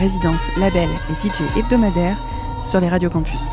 Résidence, label et DJ hebdomadaire sur les radios campus.